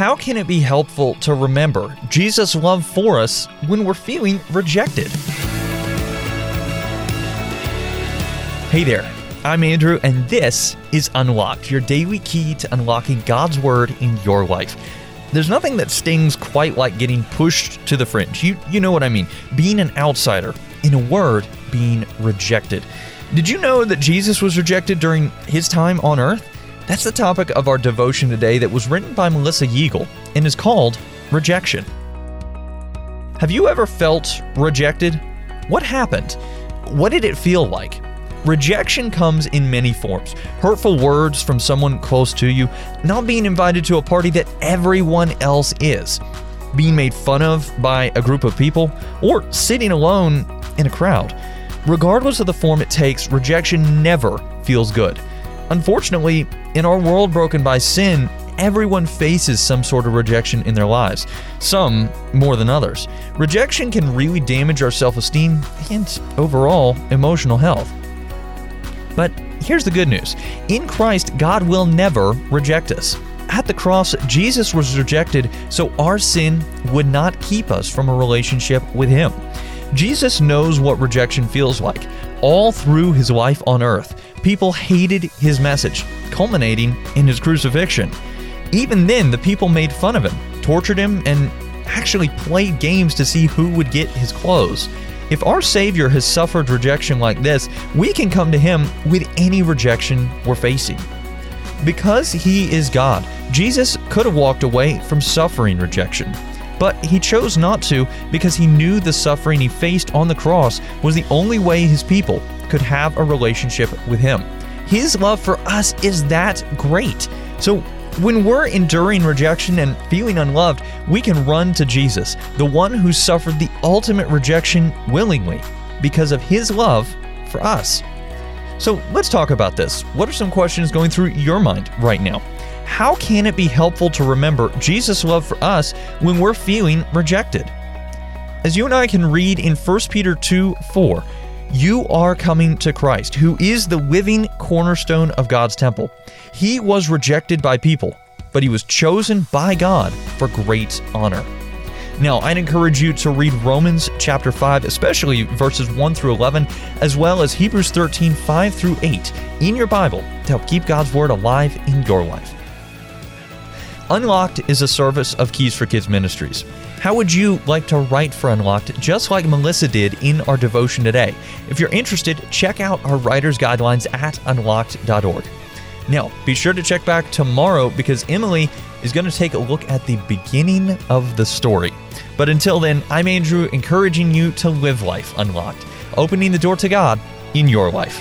How can it be helpful to remember Jesus' love for us when we're feeling rejected? Hey there, I'm Andrew, and this is Unlocked, your daily key to unlocking God's Word in your life. There's nothing that stings quite like getting pushed to the fringe. You, you know what I mean. Being an outsider, in a word, being rejected. Did you know that Jesus was rejected during his time on earth? That's the topic of our devotion today that was written by Melissa Yeagle and is called Rejection. Have you ever felt rejected? What happened? What did it feel like? Rejection comes in many forms hurtful words from someone close to you, not being invited to a party that everyone else is, being made fun of by a group of people, or sitting alone in a crowd. Regardless of the form it takes, rejection never feels good. Unfortunately, in our world broken by sin, everyone faces some sort of rejection in their lives, some more than others. Rejection can really damage our self esteem and overall emotional health. But here's the good news in Christ, God will never reject us. At the cross, Jesus was rejected so our sin would not keep us from a relationship with Him. Jesus knows what rejection feels like. All through his life on earth, people hated his message, culminating in his crucifixion. Even then, the people made fun of him, tortured him, and actually played games to see who would get his clothes. If our Savior has suffered rejection like this, we can come to Him with any rejection we're facing. Because He is God, Jesus could have walked away from suffering rejection. But he chose not to because he knew the suffering he faced on the cross was the only way his people could have a relationship with him. His love for us is that great. So when we're enduring rejection and feeling unloved, we can run to Jesus, the one who suffered the ultimate rejection willingly because of his love for us. So let's talk about this. What are some questions going through your mind right now? How can it be helpful to remember Jesus' love for us when we're feeling rejected? As you and I can read in 1 Peter 2 4, you are coming to Christ, who is the living cornerstone of God's temple. He was rejected by people, but he was chosen by God for great honor. Now, I'd encourage you to read Romans chapter 5, especially verses 1 through 11, as well as Hebrews 13, 5 through 8 in your Bible to help keep God's Word alive in your life. Unlocked is a service of Keys for Kids Ministries. How would you like to write for Unlocked just like Melissa did in our devotion today? If you're interested, check out our writer's guidelines at unlocked.org. Now, be sure to check back tomorrow because Emily is going to take a look at the beginning of the story. But until then, I'm Andrew, encouraging you to live life unlocked, opening the door to God in your life.